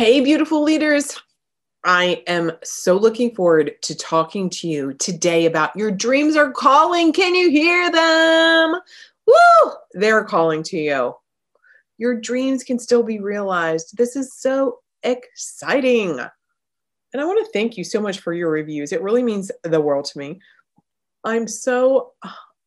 Hey, beautiful leaders. I am so looking forward to talking to you today about your dreams are calling. Can you hear them? Woo! They're calling to you. Your dreams can still be realized. This is so exciting. And I want to thank you so much for your reviews. It really means the world to me. I'm so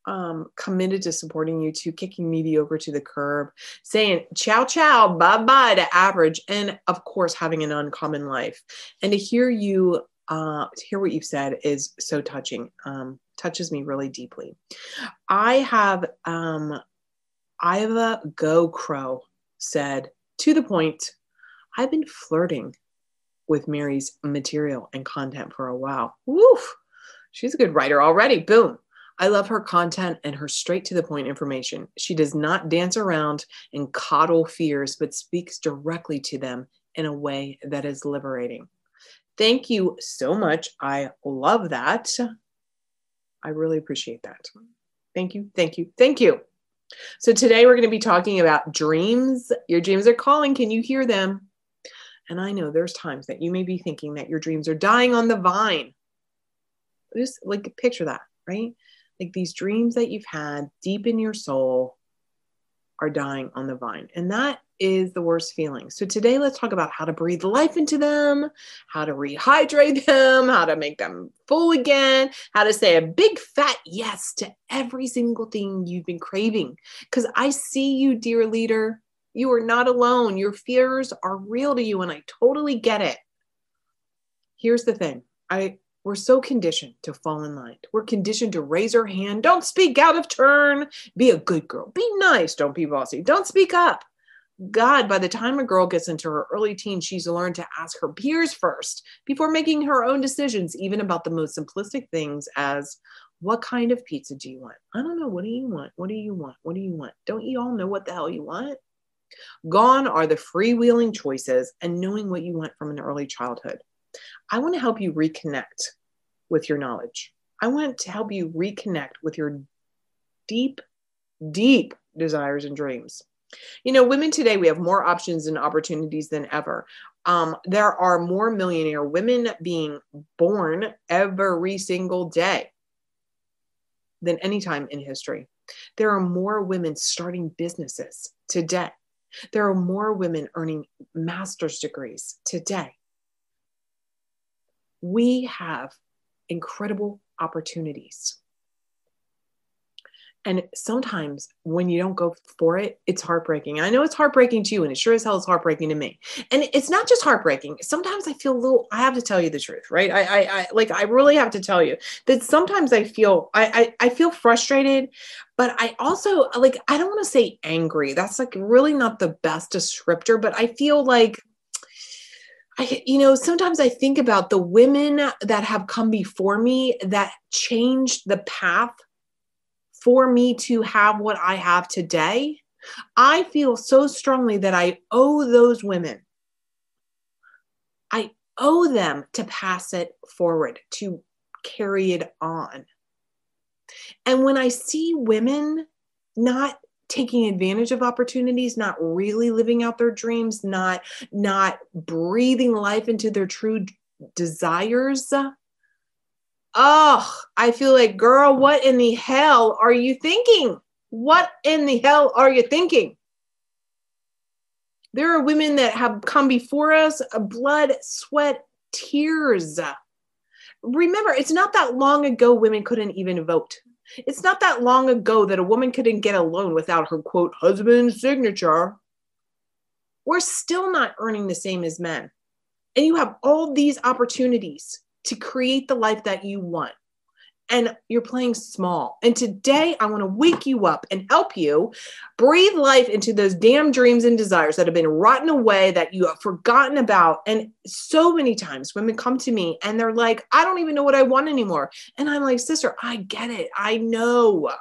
um, committed to supporting you to kicking mediocre to the curb, saying ciao, ciao, bye bye to average, and of course, having an uncommon life. And to hear you, uh, to hear what you've said is so touching, um, touches me really deeply. I have, um, Iva Go Crow said, to the point, I've been flirting with Mary's material and content for a while. Woof! She's a good writer already. Boom. I love her content and her straight to the point information. She does not dance around and coddle fears, but speaks directly to them in a way that is liberating. Thank you so much. I love that. I really appreciate that. Thank you, thank you, thank you. So, today we're going to be talking about dreams. Your dreams are calling. Can you hear them? And I know there's times that you may be thinking that your dreams are dying on the vine. Just like picture that, right? Like these dreams that you've had deep in your soul are dying on the vine. And that is the worst feeling. So today let's talk about how to breathe life into them, how to rehydrate them, how to make them full again, how to say a big fat yes to every single thing you've been craving. Cuz I see you dear leader. You are not alone. Your fears are real to you and I totally get it. Here's the thing. I we're so conditioned to fall in line. We're conditioned to raise our hand. Don't speak out of turn. Be a good girl. Be nice. Don't be bossy. Don't speak up. God, by the time a girl gets into her early teens, she's learned to ask her peers first before making her own decisions, even about the most simplistic things as what kind of pizza do you want? I don't know. What do you want? What do you want? What do you want? Don't you all know what the hell you want? Gone are the freewheeling choices and knowing what you want from an early childhood. I want to help you reconnect with your knowledge. I want to help you reconnect with your deep, deep desires and dreams. You know, women today, we have more options and opportunities than ever. Um, there are more millionaire women being born every single day than any time in history. There are more women starting businesses today. There are more women earning master's degrees today we have incredible opportunities. And sometimes when you don't go for it, it's heartbreaking. I know it's heartbreaking to you, and it sure as hell is heartbreaking to me. And it's not just heartbreaking. Sometimes I feel a little, I have to tell you the truth, right? I, I, I like, I really have to tell you that sometimes I feel, I, I, I feel frustrated, but I also like, I don't want to say angry. That's like really not the best descriptor, but I feel like, I, you know, sometimes I think about the women that have come before me that changed the path for me to have what I have today. I feel so strongly that I owe those women, I owe them to pass it forward, to carry it on. And when I see women not taking advantage of opportunities not really living out their dreams not not breathing life into their true desires. Oh i feel like girl what in the hell are you thinking? What in the hell are you thinking? There are women that have come before us uh, blood sweat tears. Remember it's not that long ago women couldn't even vote it's not that long ago that a woman couldn't get a loan without her quote husband's signature. We're still not earning the same as men. And you have all these opportunities to create the life that you want. And you're playing small. And today I want to wake you up and help you breathe life into those damn dreams and desires that have been rotten away that you have forgotten about. And so many times women come to me and they're like, I don't even know what I want anymore. And I'm like, sister, I get it. I know.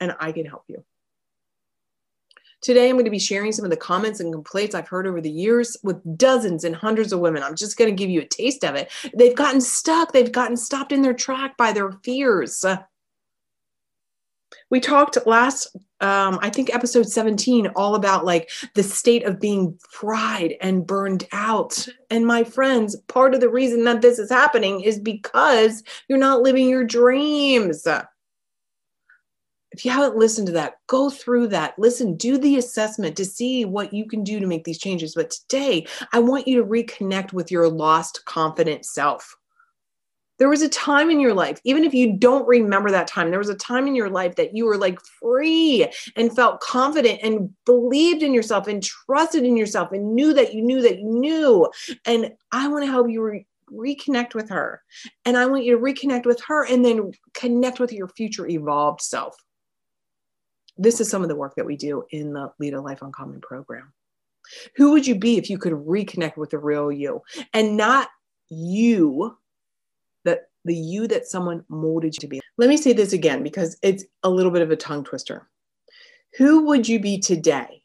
And I can help you. Today, I'm going to be sharing some of the comments and complaints I've heard over the years with dozens and hundreds of women. I'm just going to give you a taste of it. They've gotten stuck, they've gotten stopped in their track by their fears. We talked last, um, I think, episode 17, all about like the state of being fried and burned out. And my friends, part of the reason that this is happening is because you're not living your dreams if you haven't listened to that, go through that. Listen, do the assessment to see what you can do to make these changes. But today, I want you to reconnect with your lost, confident self. There was a time in your life, even if you don't remember that time, there was a time in your life that you were like free and felt confident and believed in yourself and trusted in yourself and knew that you knew that you knew. And I want to help you re- reconnect with her. And I want you to reconnect with her and then connect with your future evolved self this is some of the work that we do in the Lead a Life Uncommon program. Who would you be if you could reconnect with the real you and not you, that the you that someone molded you to be? Let me say this again because it's a little bit of a tongue twister. Who would you be today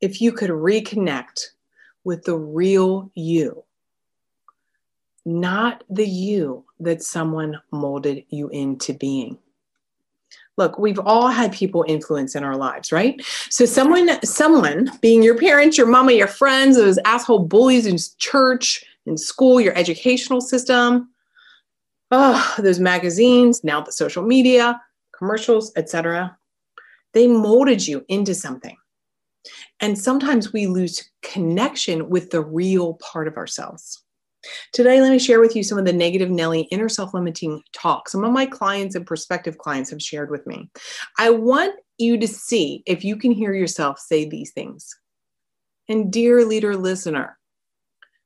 if you could reconnect with the real you? Not the you that someone molded you into being look we've all had people influence in our lives right? So someone someone being your parents your mama your friends those asshole bullies in church in school your educational system oh those magazines now the social media commercials etc they molded you into something. And sometimes we lose connection with the real part of ourselves Today, let me share with you some of the negative Nelly inner self limiting talk some of my clients and prospective clients have shared with me. I want you to see if you can hear yourself say these things. And, dear leader listener,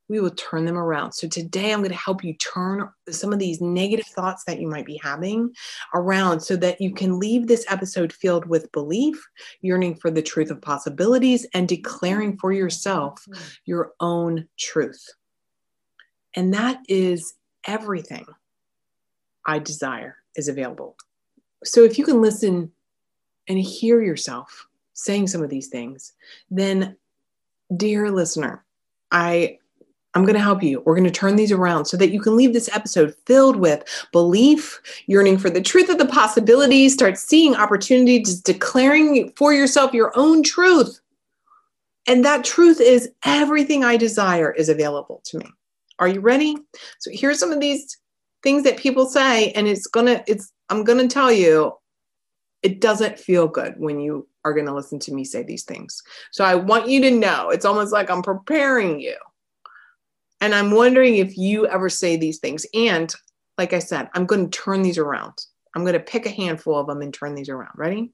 we will turn them around. So, today I'm going to help you turn some of these negative thoughts that you might be having around so that you can leave this episode filled with belief, yearning for the truth of possibilities, and declaring for yourself mm-hmm. your own truth. And that is everything I desire is available. So if you can listen and hear yourself saying some of these things, then dear listener, I I'm going to help you. We're going to turn these around so that you can leave this episode filled with belief, yearning for the truth of the possibilities, start seeing opportunities, declaring for yourself your own truth. And that truth is everything I desire is available to me. Are you ready? So here's some of these things that people say, and it's gonna, it's, I'm gonna tell you, it doesn't feel good when you are gonna listen to me say these things. So I want you to know it's almost like I'm preparing you. And I'm wondering if you ever say these things. And like I said, I'm to turn these around. I'm to pick a handful of them and turn these around. Ready?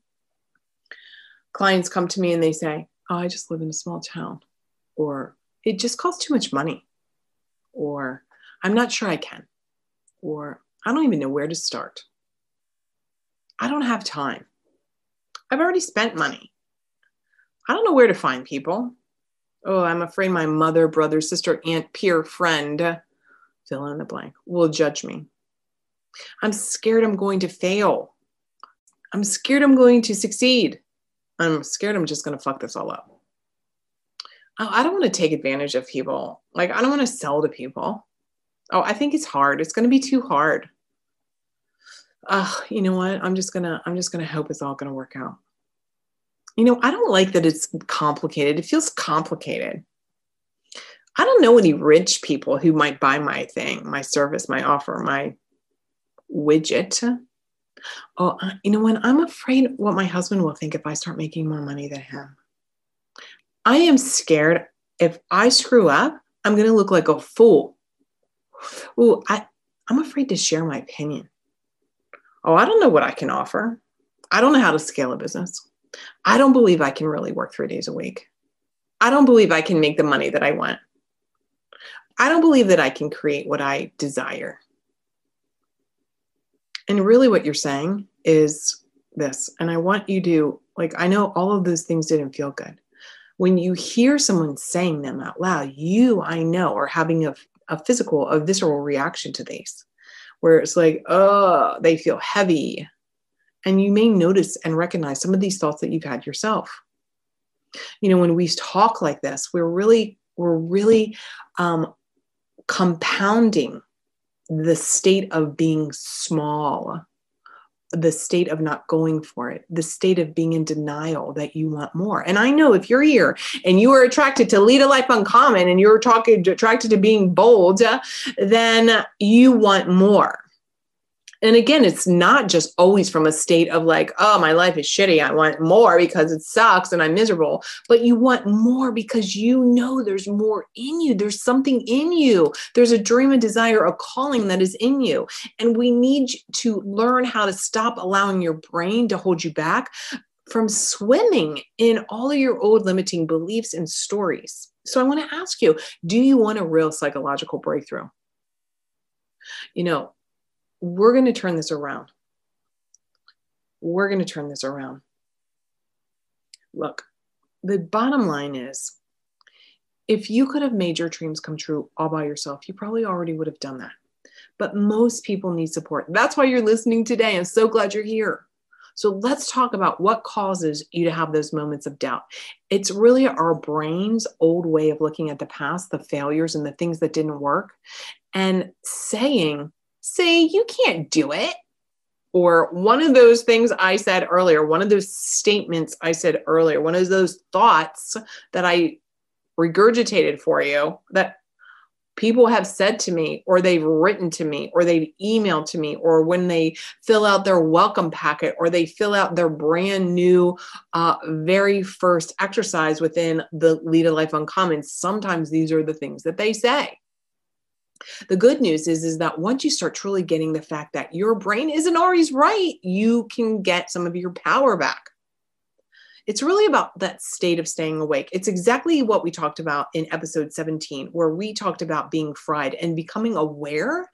Clients come to me and they say, Oh, I just live in a small town, or it just costs too much money or I'm not sure I can, or I don't even know where to start. I don't have time. I've already spent money. I don't know where to find people. Oh, I'm afraid my mother, brother, sister, aunt, peer, friend, fill in the blank, will judge me. I'm scared I'm going to fail. I'm scared I'm going to succeed. I'm scared I'm just going to fuck this all up oh, I don't want to take advantage of people. Like, I don't want to sell to people. Oh, I think it's hard. It's going to be too hard. Oh, you know what? I'm just going to, I'm just going to hope it's all going to work out. You know, I don't like that it's complicated. It feels complicated. I don't know any rich people who might buy my thing, my service, my offer, my widget. Oh, uh, you know what? I'm afraid what my husband will think if I start making more money than him. I am scared if I screw up, I'm going to look like a fool. Ooh, I, I'm afraid to share my opinion. Oh, I don't know what I can offer. I don't know how to scale a business. I don't believe I can really work three days a week. I don't believe I can make the money that I want. I don't believe that I can create what I desire. And really, what you're saying is this. And I want you to, like, I know all of those things didn't feel good. When you hear someone saying them out loud, you, I know, are having a, a physical, a visceral reaction to these, where it's like, oh, they feel heavy. And you may notice and recognize some of these thoughts that you've had yourself. You know, when we talk like this, we're really, we're really um, compounding the state of being small, the state of not going for it, the state of being in denial that you want more. And I know if you're here and you are attracted to lead a life uncommon and you're talking attracted to being bold, then you want more and again it's not just always from a state of like oh my life is shitty. I want more because it sucks and i'm miserable. But you want more because you know there's more in you. There's something in you. There's a dream a desire a calling that is in you. And we need to learn how to stop allowing your brain to hold you back from swimming in all of your old limiting beliefs and stories. So i want to ask you do you want a real psychological breakthrough? You know we're going to turn this around. We're going to turn this around. Look, the bottom line is if you could have made your dreams come true all by yourself, you probably already would have done that. But most people need support. That's why you're listening today. I'm so glad you're here. So let's talk about what causes you to have those moments of doubt. It's really our brain's old way of looking at the past, the failures, and the things that didn't work, and saying, say you can't do it. Or one of those things I said earlier, one of those statements I said earlier, one of those thoughts that I regurgitated for you that people have said to me, or they've written to me, or they've emailed to me, or when they fill out their welcome packet, or they fill out their brand new, uh, very first exercise within the Lead a Life Uncommon. Sometimes these are the things that they say. The good news is, is that once you start truly getting the fact that your brain isn't always right, you can get some of your power back. It's really about that state of staying awake. It's exactly what we talked about in episode 17, where we talked about being fried and becoming aware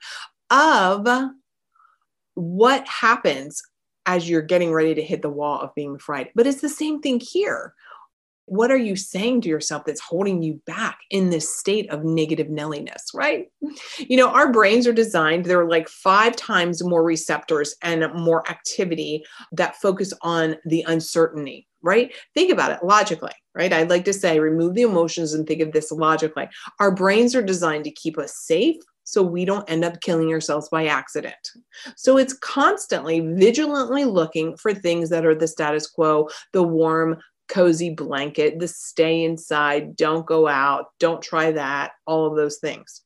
of what happens as you're getting ready to hit the wall of being fried. But it's the same thing here what are you saying to yourself that's holding you back in this state of negative nelliness, right? You know, our brains are designed, they're like five times more receptors and more activity that focus on the uncertainty, right? Think about it logically, right? I'd like to say remove the emotions and think of this logically. Our brains are designed to keep us safe, so we don't end up killing ourselves by accident. So it's constantly vigilantly looking for things that are the status quo, the warm, cozy blanket, the stay inside, don't go out, don't try that, all of those things.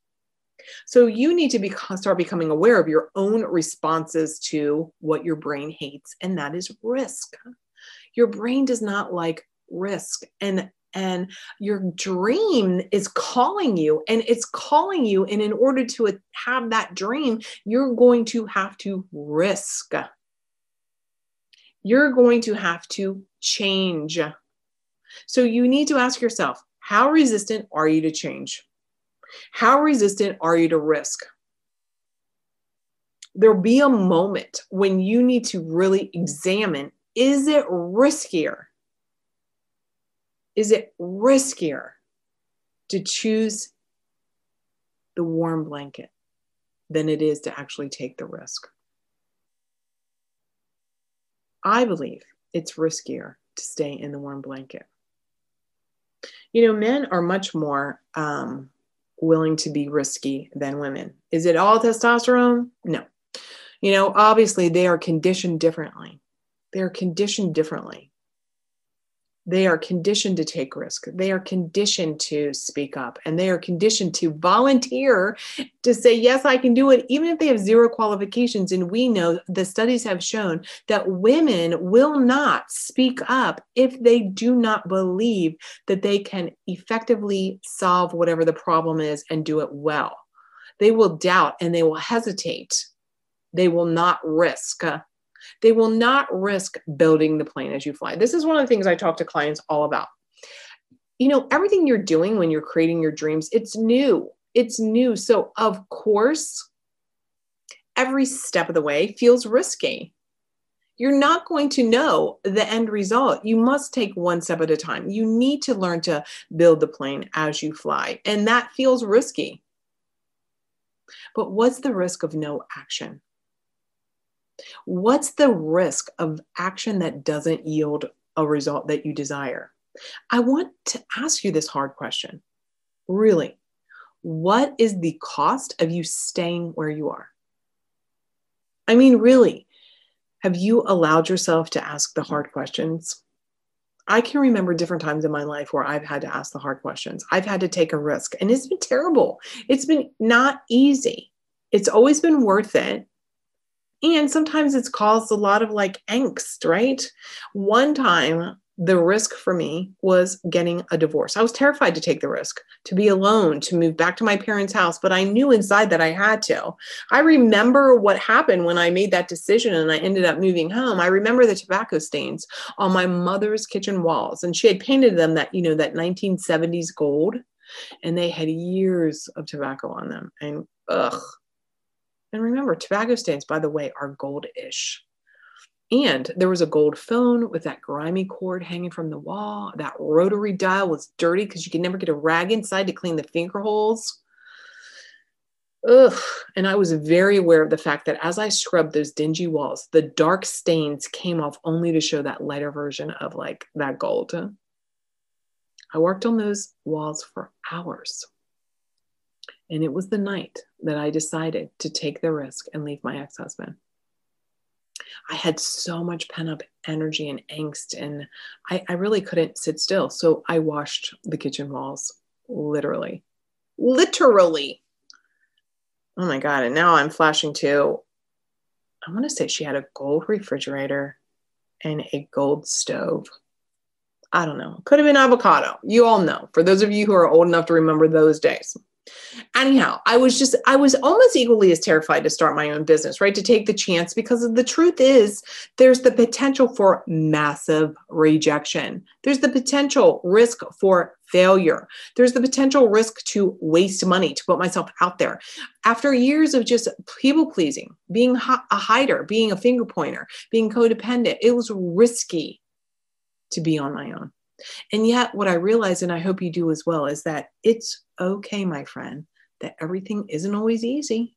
So you need to be, start becoming aware of your own responses to what your brain hates, and that is risk. Your brain does not like risk, and and your dream is calling you, and it's calling you. And in order to have that dream, you're going to have to risk you're going to have to change. So you need to ask yourself how resistant are you to change? How resistant are you to risk? There'll be a moment when you need to really examine is it riskier? Is it riskier to choose the warm blanket than it is to actually take the risk? I believe it's riskier to stay in the warm blanket. You know, men are much more um, willing to be risky than women. Is it all testosterone? No. You know, obviously they are conditioned differently. They are conditioned differently. They are conditioned to take risk. They are conditioned to speak up and they are conditioned to volunteer to say, Yes, I can do it, even if they have zero qualifications. And we know the studies have shown that women will not speak up if they do not believe that they can effectively solve whatever the problem is and do it well. They will doubt and they will hesitate. They will not risk they will not risk building the plane as you fly. This is one of the things I talk to clients all about. You know, everything you're doing when you're creating your dreams, it's new. It's new. So, of course, every step of the way feels risky. You're not going to know the end result. You must take one step at a time. You need to learn to build the plane as you fly, and that feels risky. But what's the risk of no action? What's the risk of action that doesn't yield a result that you desire? I want to ask you this hard question. Really, what is the cost of you staying where you are? I mean, really, have you allowed yourself to ask the hard questions? I can remember different times in my life where I've had to ask the hard questions. I've had to take a risk, and it's been terrible. It's been not easy. It's always been worth it. And sometimes it's caused a lot of like angst, right? One time the risk for me was getting a divorce. I was terrified to take the risk, to be alone, to move back to my parents' house, but I knew inside that I had to. I remember what happened when I made that decision and I ended up moving home. I remember the tobacco stains on my mother's kitchen walls, and she had painted them that, you know, that 1970s gold, and they had years of tobacco on them. And ugh. And remember, tobacco stains, by the way, are goldish. And there was a gold phone with that grimy cord hanging from the wall. That rotary dial was dirty because you could never get a rag inside to clean the finger holes. Ugh. And I was very aware of the fact that as I scrubbed those dingy walls, the dark stains came off only to show that lighter version of like that gold. I worked on those walls for hours. And it was the night that I decided to take the risk and leave my ex husband. I had so much pent up energy and angst, and I, I really couldn't sit still. So I washed the kitchen walls, literally. Literally. Oh my God. And now I'm flashing to, I want to say she had a gold refrigerator and a gold stove. I don't know. Could have been avocado. You all know. For those of you who are old enough to remember those days. Anyhow, I was just, I was almost equally as terrified to start my own business, right? To take the chance because the truth is, there's the potential for massive rejection. There's the potential risk for failure. There's the potential risk to waste money, to put myself out there. After years of just people pleasing, being a hider, being a finger pointer, being codependent, it was risky to be on my own. And yet, what I realize, and I hope you do as well, is that it's okay, my friend, that everything isn't always easy.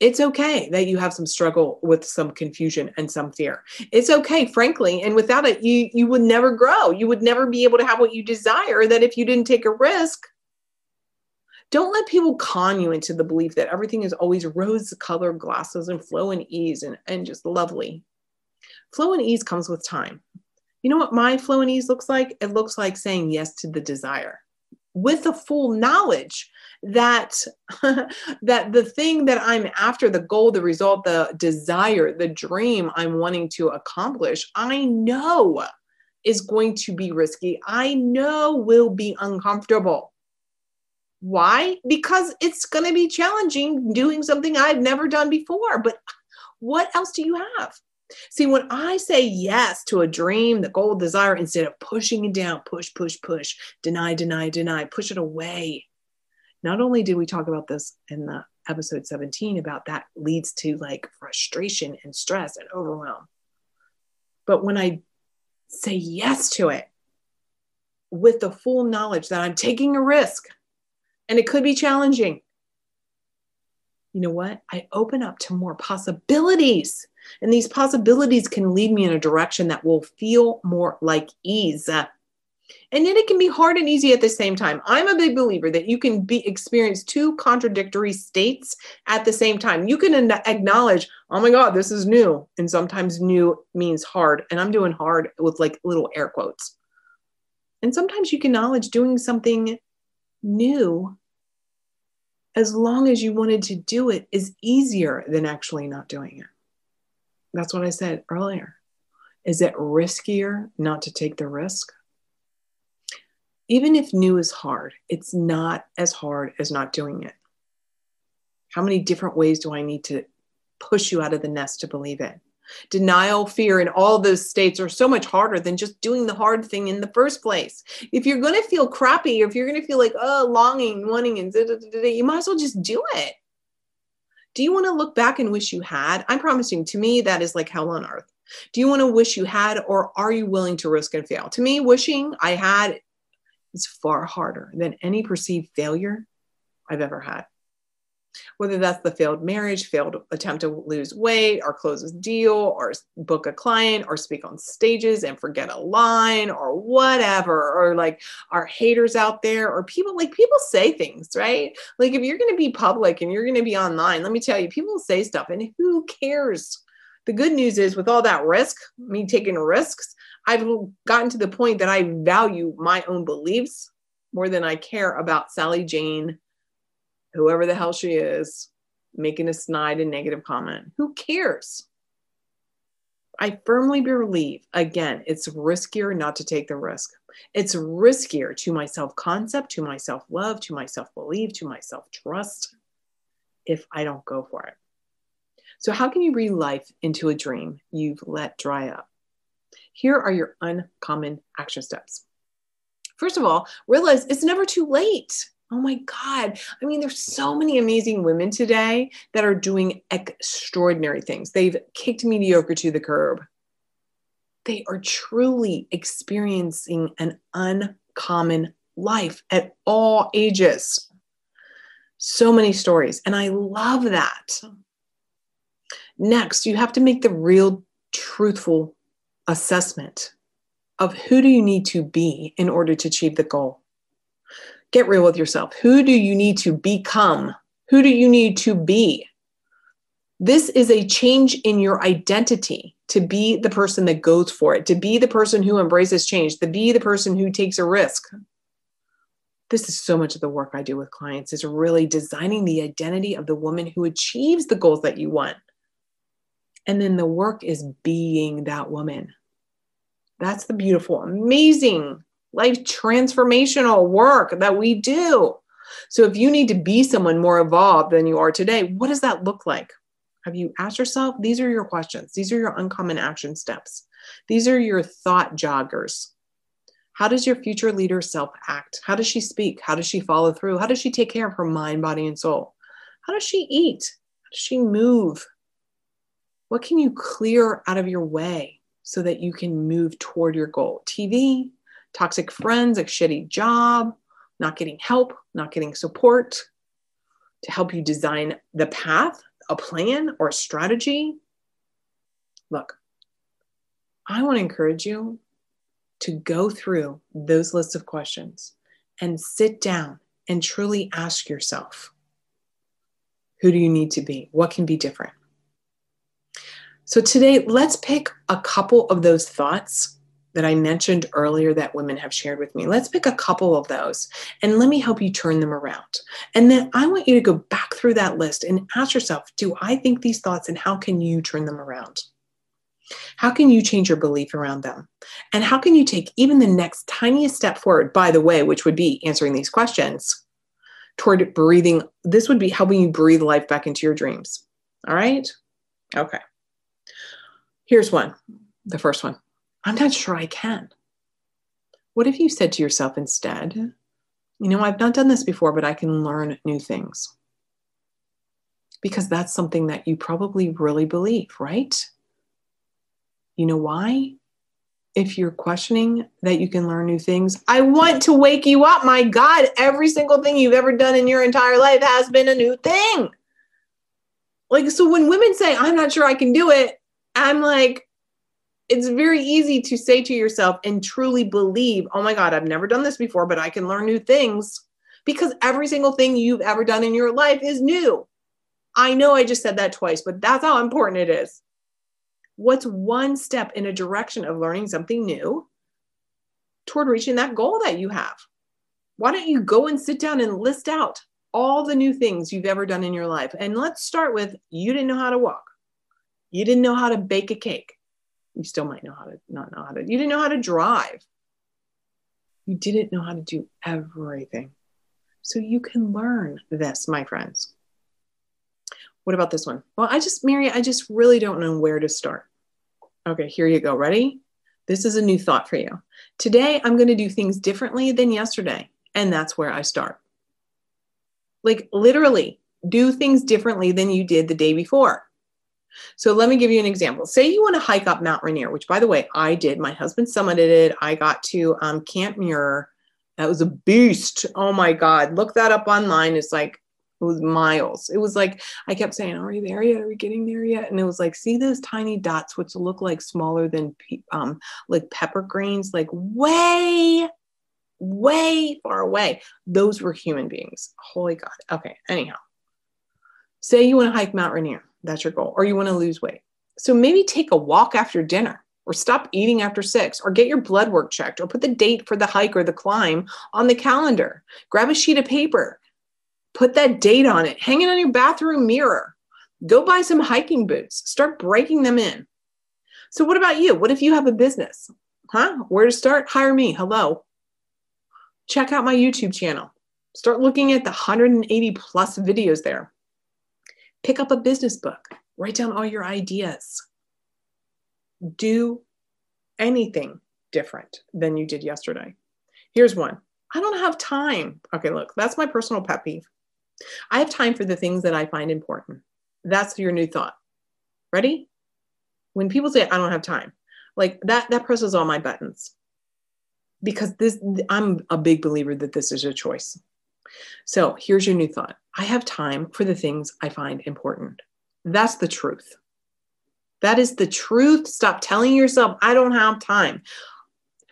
It's okay that you have some struggle with some confusion and some fear. It's okay, frankly, and without it, you you would never grow. You would never be able to have what you desire. That if you didn't take a risk, don't let people con you into the belief that everything is always rose-colored glasses and flow and ease and, and just lovely. Flow and ease comes with time. You know what my flow and ease looks like? It looks like saying yes to the desire with the full knowledge that that the thing that i'm after the goal the result the desire the dream i'm wanting to accomplish i know is going to be risky. I know will be uncomfortable. Why? Because it's going to be challenging doing something i've never done before but what else do you have See, when I say yes to a dream, the goal, desire, instead of pushing it down, push, push, push, deny, deny, deny, push it away. Not only did we talk about this in the episode 17 about that leads to like frustration and stress and overwhelm. But when I say yes to it with the full knowledge that I'm taking a risk and it could be challenging, you know what? I open up to more possibilities and these possibilities can lead me in a direction that will feel more like ease. And then it can be hard and easy at the same time. I'm a big believer that you can be experience two contradictory states at the same time. You can acknowledge, "Oh my god, this is new." And sometimes new means hard, and I'm doing hard with like little air quotes. And sometimes you can acknowledge doing something new as long as you wanted to do it is easier than actually not doing it. That's what I said earlier. Is it riskier not to take the risk? Even if new is hard, it's not as hard as not doing it. How many different ways do I need to push you out of the nest to believe it? Denial, fear, and all those states are so much harder than just doing the hard thing in the first place. If you're going to feel crappy, if you're going to feel like, oh, longing, wanting, and you might as well just do it Do you want to look back and wish you had? I'm promising to me that is like hell on earth. Do you want to wish you had, or are you willing to risk and fail? To me, wishing I had is far harder than any perceived failure I've ever had whether that's the failed marriage, failed attempt to lose weight, or close a deal, or book a client, or speak on stages and forget a line, or whatever, or like our haters out there, or people like people say things, right? Like if you're going to be public and you're going to be online, let me tell you, people say stuff, and who cares? The good news is, with all that risk, me taking risks, I've gotten to the point that I value my own beliefs more than I care about Sally Jane whoever the hell she is, making a snide and negative comment. Who cares? I firmly believe, again, it's riskier not to take the risk. It's riskier to my self concept, to my self love, to my self belief, to my self trust if I don't go for it. So, how can you breathe life into a dream you've let dry up? Here are your uncommon action steps. First of all, realize it's never too late. Oh my God. I mean, there's so many amazing women today that are doing extraordinary things. They've kicked mediocre to the curb. They are truly experiencing an uncommon life at all ages. So many stories. And I love that. Next, you have to make the real, truthful assessment of who do you need to be in order to achieve the goal get real with yourself. Who do you need to become? Who do you need to be? This is a change in your identity to be the person that goes for it, to be the person who embraces change, to be the person who takes a risk. This is so much of the work I do with clients is really designing the identity of the woman who achieves the goals that you want. And then the work is being that woman. That's the beautiful, amazing life transformational work that we do. So if you need to be someone more evolved than you are today, what does that look like? Have you asked yourself? These are your questions. These are your uncommon action steps. These are your thought joggers. How does your future leader self act? How does she speak? How does she follow through? How does she take care of her mind, body, and soul? How does she eat? How does she move? What can you clear out of your way so that you can move toward your goal? TV, toxic friends, a shitty job, not getting help, not getting support to help you design the path, a plan, or a strategy. Look, I want to encourage you to go through those lists of questions and sit down and truly ask yourself who do you need to be? What can be different? So, today, let's pick a couple of those thoughts that I mentioned earlier that women have shared with me. Let's pick a couple of those and let me help you turn them around. And then I want you to go back through that list and ask yourself Do I think these thoughts and how can you turn them around? How can you change your belief around them? And how can you take even the next tiniest step forward, by the way, which would be answering these questions toward breathing? This would be helping you breathe life back into your dreams. All right? Okay. Here's one the first one I'm not sure I can. What if you said to yourself instead, you know, I've not done this before, but I can learn new things? Because that's something that you probably really believe, right? You know why? If you're questioning that you can learn new things, I want to wake you up. My God, every single thing you've ever done in your entire life has been a new thing. Like, so when women say, I'm not sure I can do it, I'm like, it's very easy to say to yourself and truly believe, oh my God, I've never done this before, but I can learn new things because every single thing you've ever done in your life is new. I know I just said that twice, but that's how important it is. What's one step in a direction of learning something new toward reaching that goal that you have? Why don't you go and sit down and list out all the new things you've ever done in your life? And let's start with you didn't know how to walk, you didn't know how to bake a cake, you still might know how to not know how to you didn't know how to drive. You didn't know how to do everything. So you can learn this my friends. What about this one? Well i just mary i just really don't know where to start. Okay here you go. Ready? This is a new thought for you. Today i'm going to do things differently than yesterday and that's where i start. Like literally Do things differently than you did the day before. So let me give you an example. Say you want to hike up Mount Rainier, which by the way, I did. My husband summited it. I got to um, Camp Muir. That was a beast. Oh my God. Look that up online. It's like, it was miles. It was like, I kept saying, Are we there yet? Are we getting there yet? And it was like, see those tiny dots, which look like smaller than um, like pepper grains, like way, way far away. Those were human beings. Holy God. Okay. Anyhow, say you want to hike Mount Rainier that's your goal, or you want to lose weight. So maybe take a walk after dinner, or stop eating after six, or get your blood work checked, or put the date for the hike or the climb on the calendar. Grab a sheet of paper, put that date on it, hang it on your bathroom mirror. Go buy some hiking boots, start breaking them in. So, what about you? What if you have a business? Huh? Where to start? Hire me. Hello. Check out my YouTube channel. Start looking at the 180 plus videos there. Pick up a business book, write down all your ideas. Do anything different than you did yesterday. Here's one I don't have time. Okay, look, that's my personal pet peeve. I have time for the things that I find important. That's your new thought. Ready? When people say I don't have time, like that that presses all my buttons. Because this I'm a big believer that this is a choice. So here's your new thought I have time for the things I find important. That's the truth. That is the truth. Stop telling yourself, I don't have time.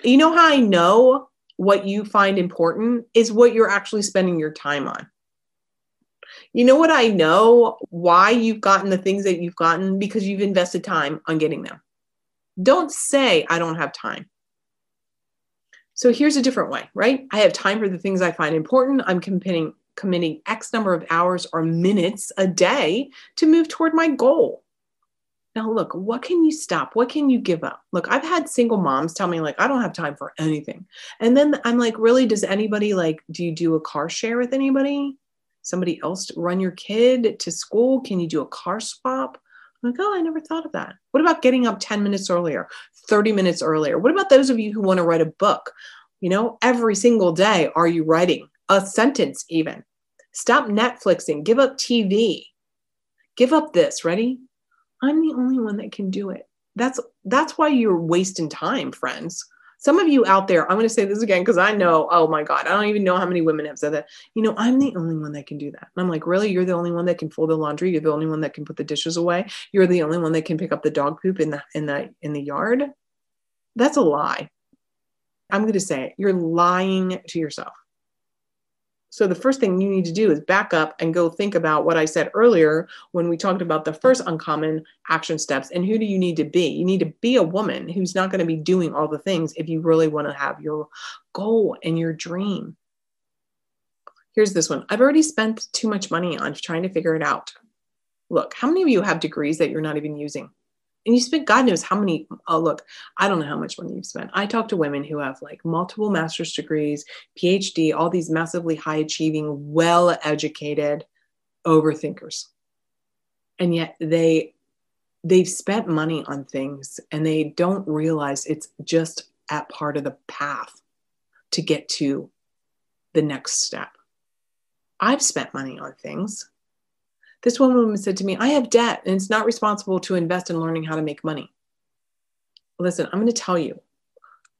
You know how I know what you find important is what you're actually spending your time on. You know what I know why you've gotten the things that you've gotten because you've invested time on getting them. Don't say, I don't have time. So here's a different way, right? I have time for the things I find important. I'm committing committing X number of hours or minutes a day to move toward my goal. Now, look, what can you stop? What can you give up? Look, I've had single moms tell me, like, I don't have time for anything. And then I'm like, really, does anybody like, do you do a car share with anybody? Somebody else run your kid to school? Can you do a car swap? I'm like, oh, I never thought of that. What about getting up 10 minutes earlier, 30 minutes earlier? What about those of you who want to write a book? You know, every single day, are you writing a sentence even? Stop Netflixing, give up TV, give up this. Ready? I'm the only one that can do it. That's that's why you're wasting time, friends. Some of you out there, I'm going to say this again because I know, oh my God, I don't even know how many women have said that. You know, I'm the only one that can do that. And I'm like, really? You're the only one that can fold the laundry. You're the only one that can put the dishes away. You're the only one that can pick up the dog poop in the in the in the yard. That's a lie. I'm going to say it. You're lying to yourself. So the first thing you need to do is back up and go think about what I said earlier when we talked about the first uncommon action steps and who do you need to be? You need to be a woman who's not going to be doing all the things if you really want to have your goal and your dream. Here's this one. I've already spent too much money on trying to figure it out. Look, how many of you have degrees that you're not even using? And you spent god knows how many oh look i don't know how much money you've spent. I talk to women who have like multiple master's degrees phd all these massively high achieving well educated overthinkers. And yet they they've spent money on things and they don't realize it's just at part of the path to get to the next step. I've spent money on things this one woman said to me, I have debt and it's not responsible to invest in learning how to make money. Listen, I'm going to tell you,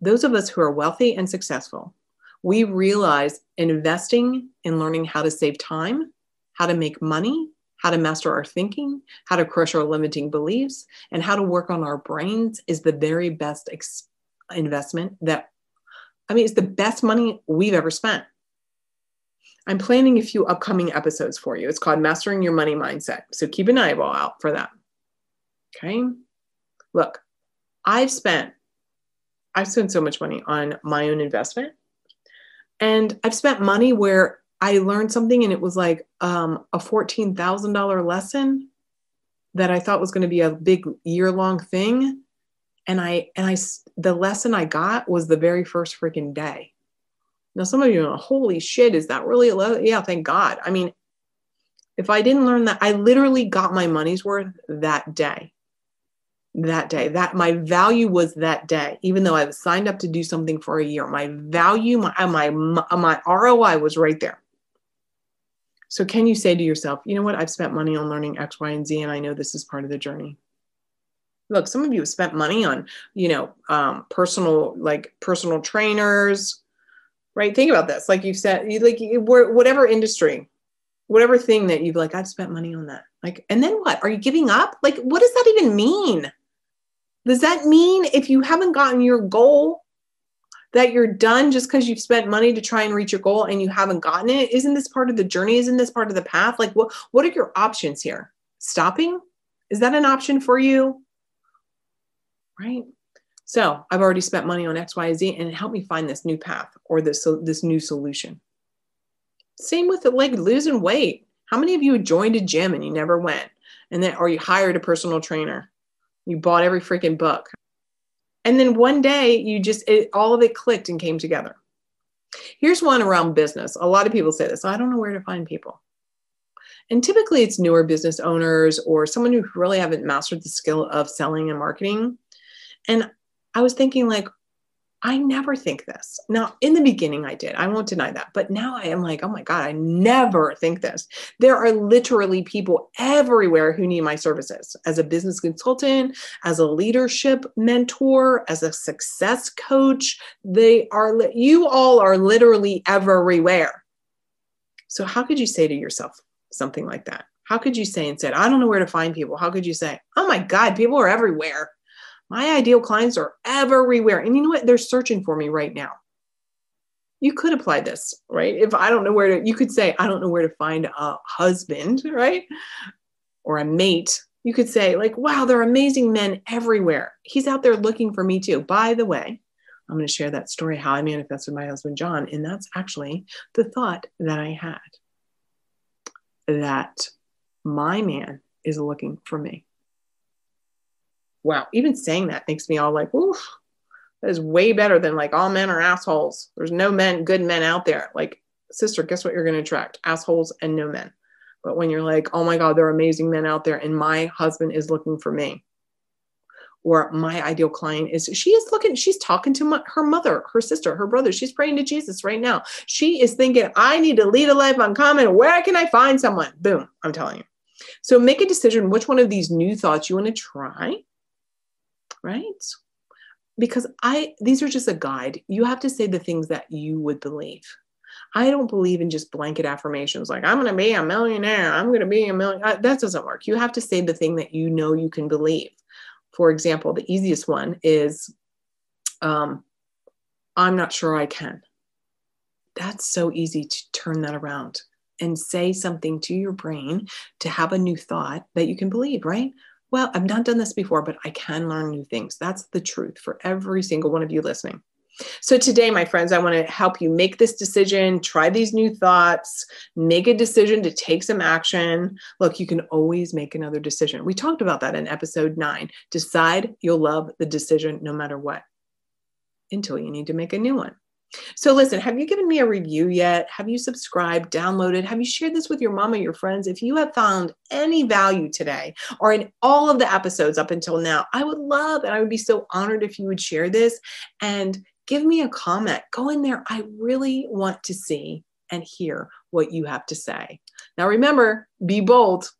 those of us who are wealthy and successful, we realize investing in learning how to save time, how to make money, how to master our thinking, how to crush our limiting beliefs, and how to work on our brains is the very best ex- investment that, I mean, it's the best money we've ever spent. I'm planning a few upcoming episodes for you. It's called Mastering Your Money Mindset. So keep an eyeball out for that. Okay. Look, I've spent I've spent so much money on my own investment. And I've spent money where I learned something and it was like um, a $14,000 lesson that I thought was going to be a big year long thing. And I, and I, the lesson I got was the very first freaking day. Now, some of you are, holy shit, is that really? A yeah, thank God. I mean, if I didn't learn that, I literally got my money's worth that day. That day, that my value was that day, even though I was signed up to do something for a year. My value, my my my ROI was right there. So, can you say to yourself, you know what? I've spent money on learning X, Y, and Z, and I know this is part of the journey. Look, some of you have spent money on, you know, um, personal, like personal trainers, right? Think about this. Like you said, you, like whatever industry, whatever thing that you've like, I've spent money on that. Like, and then what? Are you giving up? Like, what does that even mean? Does that mean if you haven't gotten your goal, that you're done just because you've spent money to try and reach your goal and you haven't gotten it? Isn't this part of the journey? Isn't this part of the path? Like, what, what are your options here? Stopping? Is that an option for you? Right? So I've already spent money on X, Y, Z, and it helped me find this new path or this, this new solution. Same with like losing weight. How many of you joined a gym and you never went? And then, or you hired a personal trainer? You bought every freaking book. And then one day you just, it, all of it clicked and came together. Here's one around business. A lot of people say this I don't know where to find people. And typically it's newer business owners or someone who really haven't mastered the skill of selling and marketing. And I was thinking, like, I never think this. Now, in the beginning, I did. I won't deny that. But now I am like, oh my God, I never think this. There are literally people everywhere who need my services as a business consultant, as a leadership mentor, as a success coach. They are, you all are literally everywhere. So, how could you say to yourself something like that? How could you say instead, I don't know where to find people? How could you say, oh my God, people are everywhere? My ideal clients are everywhere. And you know what? They're searching for me right now. You could apply this, right? If I don't know where to, you could say, I don't know where to find a husband, right? Or a mate. You could say, like, wow, there are amazing men everywhere. He's out there looking for me too. By the way, I'm going to share that story how I manifested my husband, John. And that's actually the thought that I had that my man is looking for me wow, even saying that makes me all like, oof, that is way better than like all men are assholes. There's no men, good men out there. Like, sister, guess what you're going to attract? Assholes and no men. But when you're like, oh my God, there are amazing men out there, and my husband is looking for me. Or my ideal client is, she is looking, she's talking to my, her mother, her sister, her brother. She's praying to Jesus right now. She is thinking, I need to lead a life uncommon. Where can I find someone? Boom, I'm telling you. So make a decision which one of these new thoughts you want to try right? Because I these are just a guide. You have to say the things that you would believe. I don't believe in just blanket affirmations like I'm going to be a millionaire, I'm going to be a million. That doesn't work. You have to say the thing that you know you can believe. For example, the easiest one is um, I'm not sure I can. That's so easy to turn that around and say something to your brain to have a new thought that you can believe, right? Well, I've not done this before, but I can learn new things. That's the truth for every single one of you listening. So, today, my friends, I want to help you make this decision, try these new thoughts, make a decision to take some action. Look, you can always make another decision. We talked about that in episode nine. Decide you'll love the decision no matter what until you need to make a new one. So, listen, have you given me a review yet? Have you subscribed, downloaded? Have you shared this with your mom or your friends? If you have found any value today or in all of the episodes up until now, I would love and I would be so honored if you would share this and give me a comment. Go in there. I really want to see and hear what you have to say. Now, remember, be bold.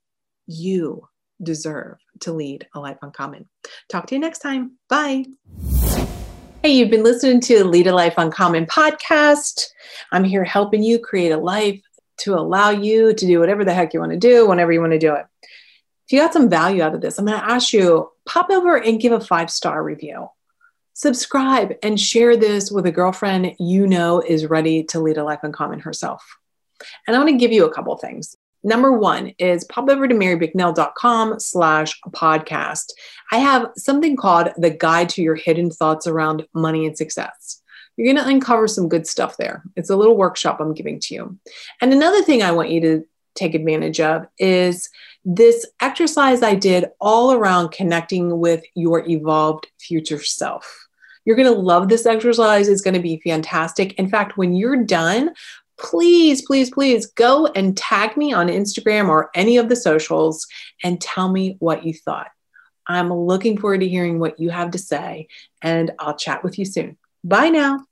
You deserve to lead a life uncommon. Talk to you next time. Bye. Hey, you've been listening to Lead a Life Uncommon podcast. I'm here helping you create a life to allow you to do whatever the heck you want to do whenever you want to do it. If you got some value out of this, I'm going to ask you pop over and give a five star review. Subscribe and share this with a girlfriend you know is ready to lead a life uncommon herself. And I want to give you a couple things. Number one is pop over to marybicknell.com slash podcast. I have something called the guide to your hidden thoughts around money and success. You're going to uncover some good stuff there. It's a little workshop I'm giving to you. And another thing I want you to take advantage of is this exercise I did all around connecting with your evolved future self. You're going to love this exercise. It's going to be fantastic. In fact, when you're done, please, please, please go and tag me on Instagram or any of the socials and tell me what you thought. I'm looking forward to hearing what you have to say, and I'll chat with you soon. Bye now.